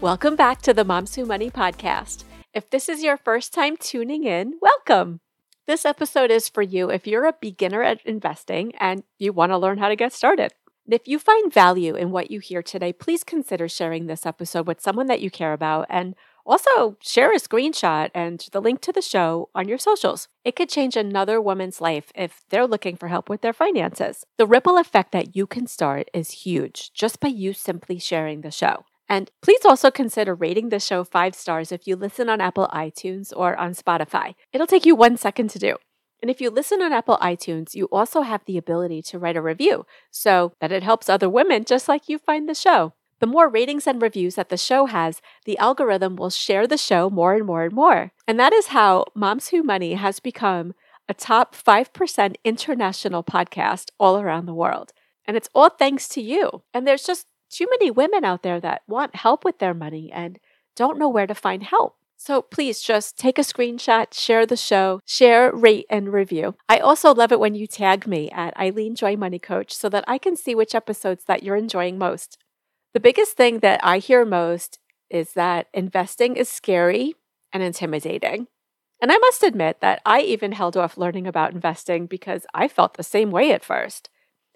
Welcome back to the Moms Who Money podcast. If this is your first time tuning in, welcome. This episode is for you if you're a beginner at investing and you want to learn how to get started. If you find value in what you hear today, please consider sharing this episode with someone that you care about and also share a screenshot and the link to the show on your socials. It could change another woman's life if they're looking for help with their finances. The ripple effect that you can start is huge just by you simply sharing the show. And please also consider rating the show five stars if you listen on Apple iTunes or on Spotify. It'll take you one second to do. And if you listen on Apple iTunes, you also have the ability to write a review so that it helps other women just like you find the show. The more ratings and reviews that the show has, the algorithm will share the show more and more and more. And that is how Moms Who Money has become a top 5% international podcast all around the world. And it's all thanks to you. And there's just too many women out there that want help with their money and don't know where to find help. So please just take a screenshot, share the show, share, rate, and review. I also love it when you tag me at Eileen Joy Money Coach so that I can see which episodes that you're enjoying most. The biggest thing that I hear most is that investing is scary and intimidating. And I must admit that I even held off learning about investing because I felt the same way at first.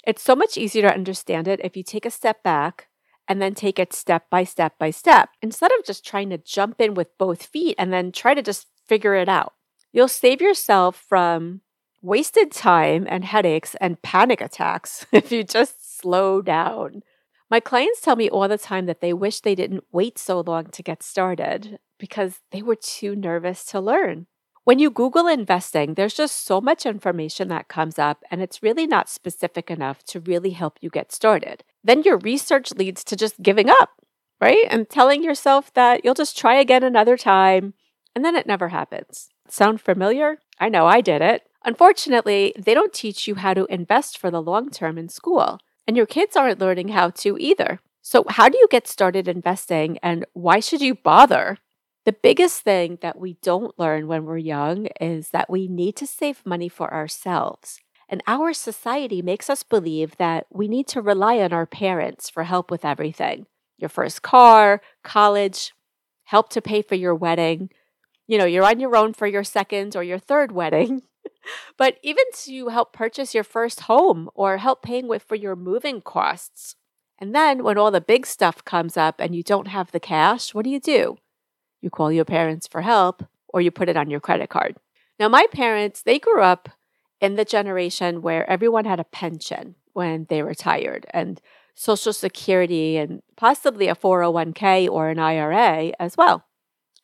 It's so much easier to understand it if you take a step back and then take it step by step by step instead of just trying to jump in with both feet and then try to just figure it out. You'll save yourself from wasted time and headaches and panic attacks if you just slow down. My clients tell me all the time that they wish they didn't wait so long to get started because they were too nervous to learn. When you Google investing, there's just so much information that comes up, and it's really not specific enough to really help you get started. Then your research leads to just giving up, right? And telling yourself that you'll just try again another time, and then it never happens. Sound familiar? I know I did it. Unfortunately, they don't teach you how to invest for the long term in school, and your kids aren't learning how to either. So, how do you get started investing, and why should you bother? The biggest thing that we don't learn when we're young is that we need to save money for ourselves. And our society makes us believe that we need to rely on our parents for help with everything your first car, college, help to pay for your wedding. You know, you're on your own for your second or your third wedding. but even to help purchase your first home or help paying with for your moving costs. And then when all the big stuff comes up and you don't have the cash, what do you do? You call your parents for help, or you put it on your credit card. Now, my parents, they grew up in the generation where everyone had a pension when they retired and Social Security and possibly a 401k or an IRA as well.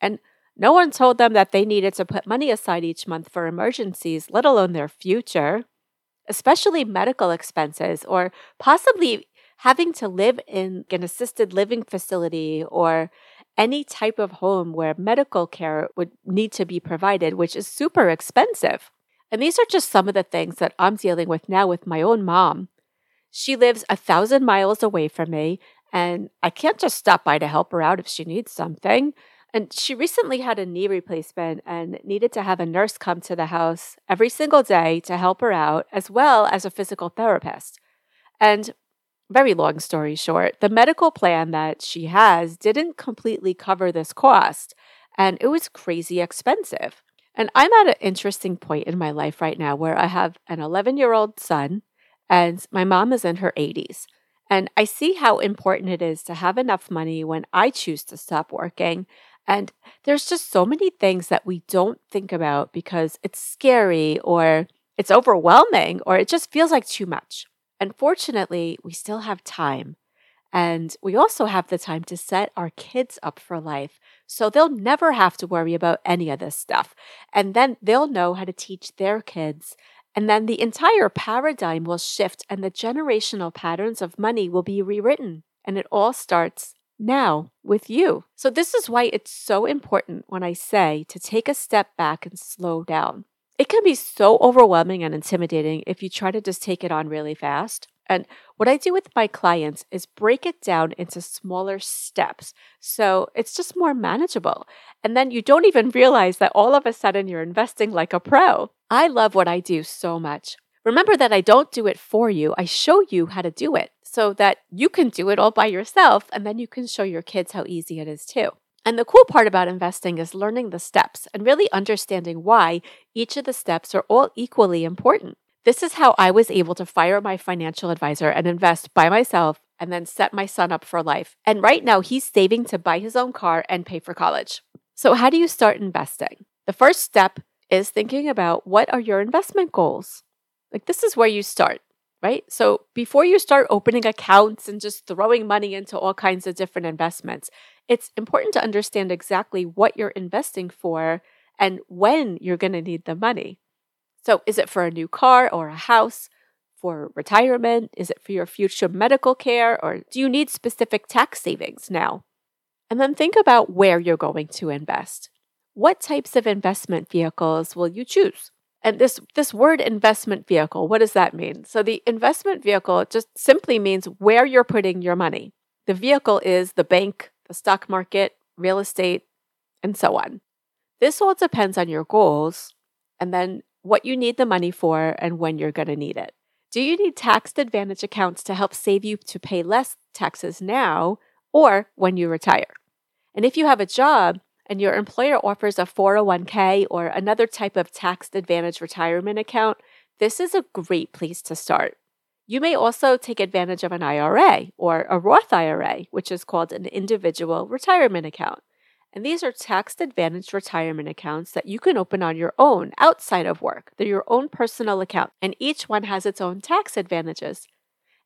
And no one told them that they needed to put money aside each month for emergencies, let alone their future, especially medical expenses or possibly having to live in an assisted living facility or any type of home where medical care would need to be provided, which is super expensive. And these are just some of the things that I'm dealing with now with my own mom. She lives a thousand miles away from me, and I can't just stop by to help her out if she needs something. And she recently had a knee replacement and needed to have a nurse come to the house every single day to help her out, as well as a physical therapist. And very long story short, the medical plan that she has didn't completely cover this cost, and it was crazy expensive. And I'm at an interesting point in my life right now where I have an 11 year old son, and my mom is in her 80s. And I see how important it is to have enough money when I choose to stop working. And there's just so many things that we don't think about because it's scary or it's overwhelming or it just feels like too much. And fortunately, we still have time. And we also have the time to set our kids up for life. So they'll never have to worry about any of this stuff. And then they'll know how to teach their kids. And then the entire paradigm will shift and the generational patterns of money will be rewritten. And it all starts now with you. So, this is why it's so important when I say to take a step back and slow down. It can be so overwhelming and intimidating if you try to just take it on really fast. And what I do with my clients is break it down into smaller steps. So it's just more manageable. And then you don't even realize that all of a sudden you're investing like a pro. I love what I do so much. Remember that I don't do it for you, I show you how to do it so that you can do it all by yourself and then you can show your kids how easy it is too. And the cool part about investing is learning the steps and really understanding why each of the steps are all equally important. This is how I was able to fire my financial advisor and invest by myself and then set my son up for life. And right now, he's saving to buy his own car and pay for college. So, how do you start investing? The first step is thinking about what are your investment goals? Like, this is where you start, right? So, before you start opening accounts and just throwing money into all kinds of different investments, it's important to understand exactly what you're investing for and when you're going to need the money. So, is it for a new car or a house? For retirement? Is it for your future medical care? Or do you need specific tax savings now? And then think about where you're going to invest. What types of investment vehicles will you choose? And this, this word investment vehicle, what does that mean? So, the investment vehicle just simply means where you're putting your money. The vehicle is the bank, the stock market, real estate, and so on. This all depends on your goals and then what you need the money for and when you're going to need it. Do you need tax advantage accounts to help save you to pay less taxes now or when you retire? And if you have a job, and your employer offers a 401k or another type of tax advantage retirement account, this is a great place to start. You may also take advantage of an IRA or a Roth IRA, which is called an individual retirement account. And these are tax advantaged retirement accounts that you can open on your own outside of work. They're your own personal account, and each one has its own tax advantages.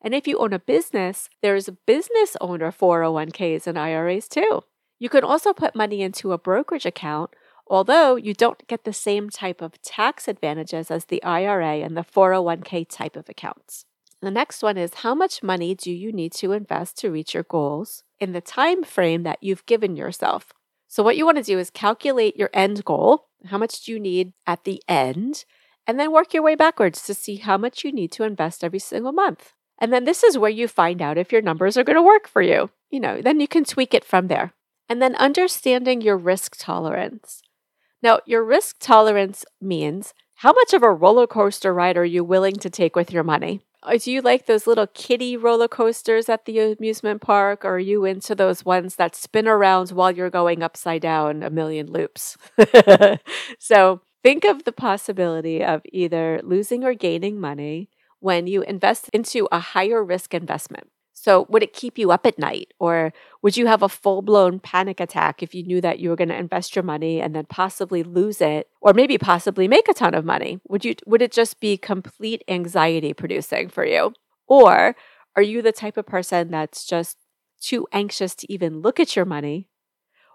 And if you own a business, there's business owner 401ks and IRAs too. You can also put money into a brokerage account, although you don't get the same type of tax advantages as the IRA and the 401k type of accounts. The next one is how much money do you need to invest to reach your goals in the time frame that you've given yourself? So what you want to do is calculate your end goal, how much do you need at the end, and then work your way backwards to see how much you need to invest every single month. And then this is where you find out if your numbers are going to work for you. You know, then you can tweak it from there. And then understanding your risk tolerance. Now, your risk tolerance means how much of a roller coaster ride are you willing to take with your money? Uh, do you like those little kiddie roller coasters at the amusement park, or are you into those ones that spin around while you're going upside down a million loops? so, think of the possibility of either losing or gaining money when you invest into a higher risk investment. So, would it keep you up at night? Or would you have a full blown panic attack if you knew that you were going to invest your money and then possibly lose it, or maybe possibly make a ton of money? Would, you, would it just be complete anxiety producing for you? Or are you the type of person that's just too anxious to even look at your money?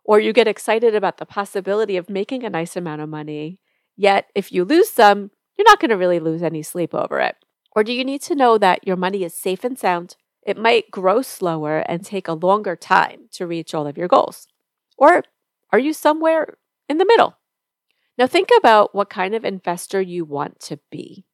Or you get excited about the possibility of making a nice amount of money, yet if you lose some, you're not going to really lose any sleep over it? Or do you need to know that your money is safe and sound? It might grow slower and take a longer time to reach all of your goals. Or are you somewhere in the middle? Now, think about what kind of investor you want to be.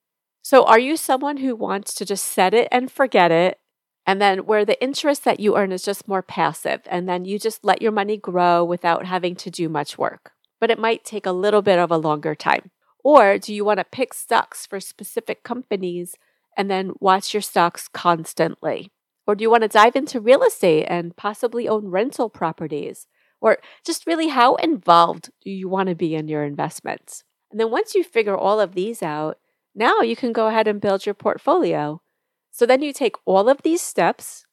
So, are you someone who wants to just set it and forget it? And then where the interest that you earn is just more passive, and then you just let your money grow without having to do much work, but it might take a little bit of a longer time. Or do you want to pick stocks for specific companies and then watch your stocks constantly? Or do you want to dive into real estate and possibly own rental properties? Or just really how involved do you want to be in your investments? And then once you figure all of these out, now you can go ahead and build your portfolio. So then you take all of these steps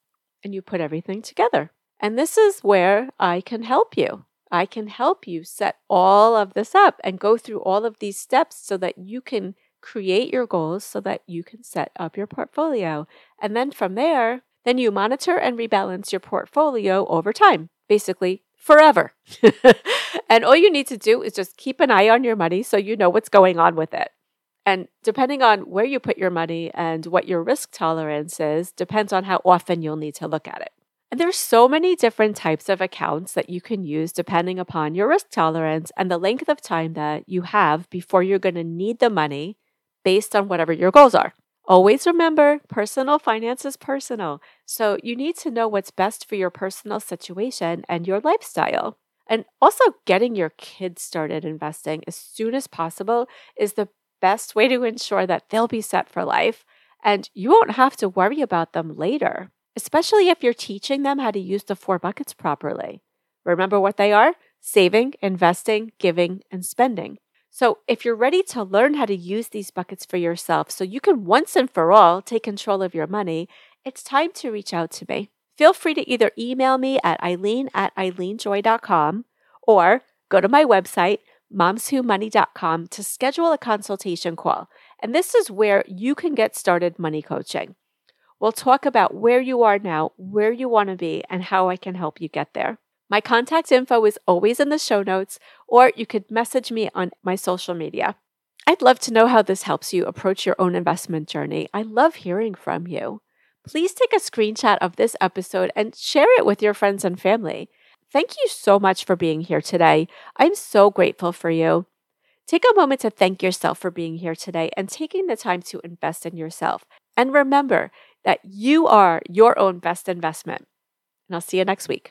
and you put everything together. And this is where I can help you. I can help you set all of this up and go through all of these steps so that you can create your goals so that you can set up your portfolio. And then from there, then you monitor and rebalance your portfolio over time, basically forever. and all you need to do is just keep an eye on your money so you know what's going on with it. And depending on where you put your money and what your risk tolerance is, depends on how often you'll need to look at it. And there's so many different types of accounts that you can use depending upon your risk tolerance and the length of time that you have before you're going to need the money based on whatever your goals are. Always remember personal finance is personal. So you need to know what's best for your personal situation and your lifestyle. And also, getting your kids started investing as soon as possible is the best way to ensure that they'll be set for life and you won't have to worry about them later especially if you're teaching them how to use the four buckets properly. Remember what they are saving, investing, giving, and spending. So, if you're ready to learn how to use these buckets for yourself so you can once and for all take control of your money, it's time to reach out to me. Feel free to either email me at eileen at eileenjoy.com or go to my website, momswhomoney.com, to schedule a consultation call. And this is where you can get started money coaching. We'll talk about where you are now, where you want to be, and how I can help you get there. My contact info is always in the show notes, or you could message me on my social media. I'd love to know how this helps you approach your own investment journey. I love hearing from you. Please take a screenshot of this episode and share it with your friends and family. Thank you so much for being here today. I'm so grateful for you. Take a moment to thank yourself for being here today and taking the time to invest in yourself. And remember, that you are your own best investment. And I'll see you next week.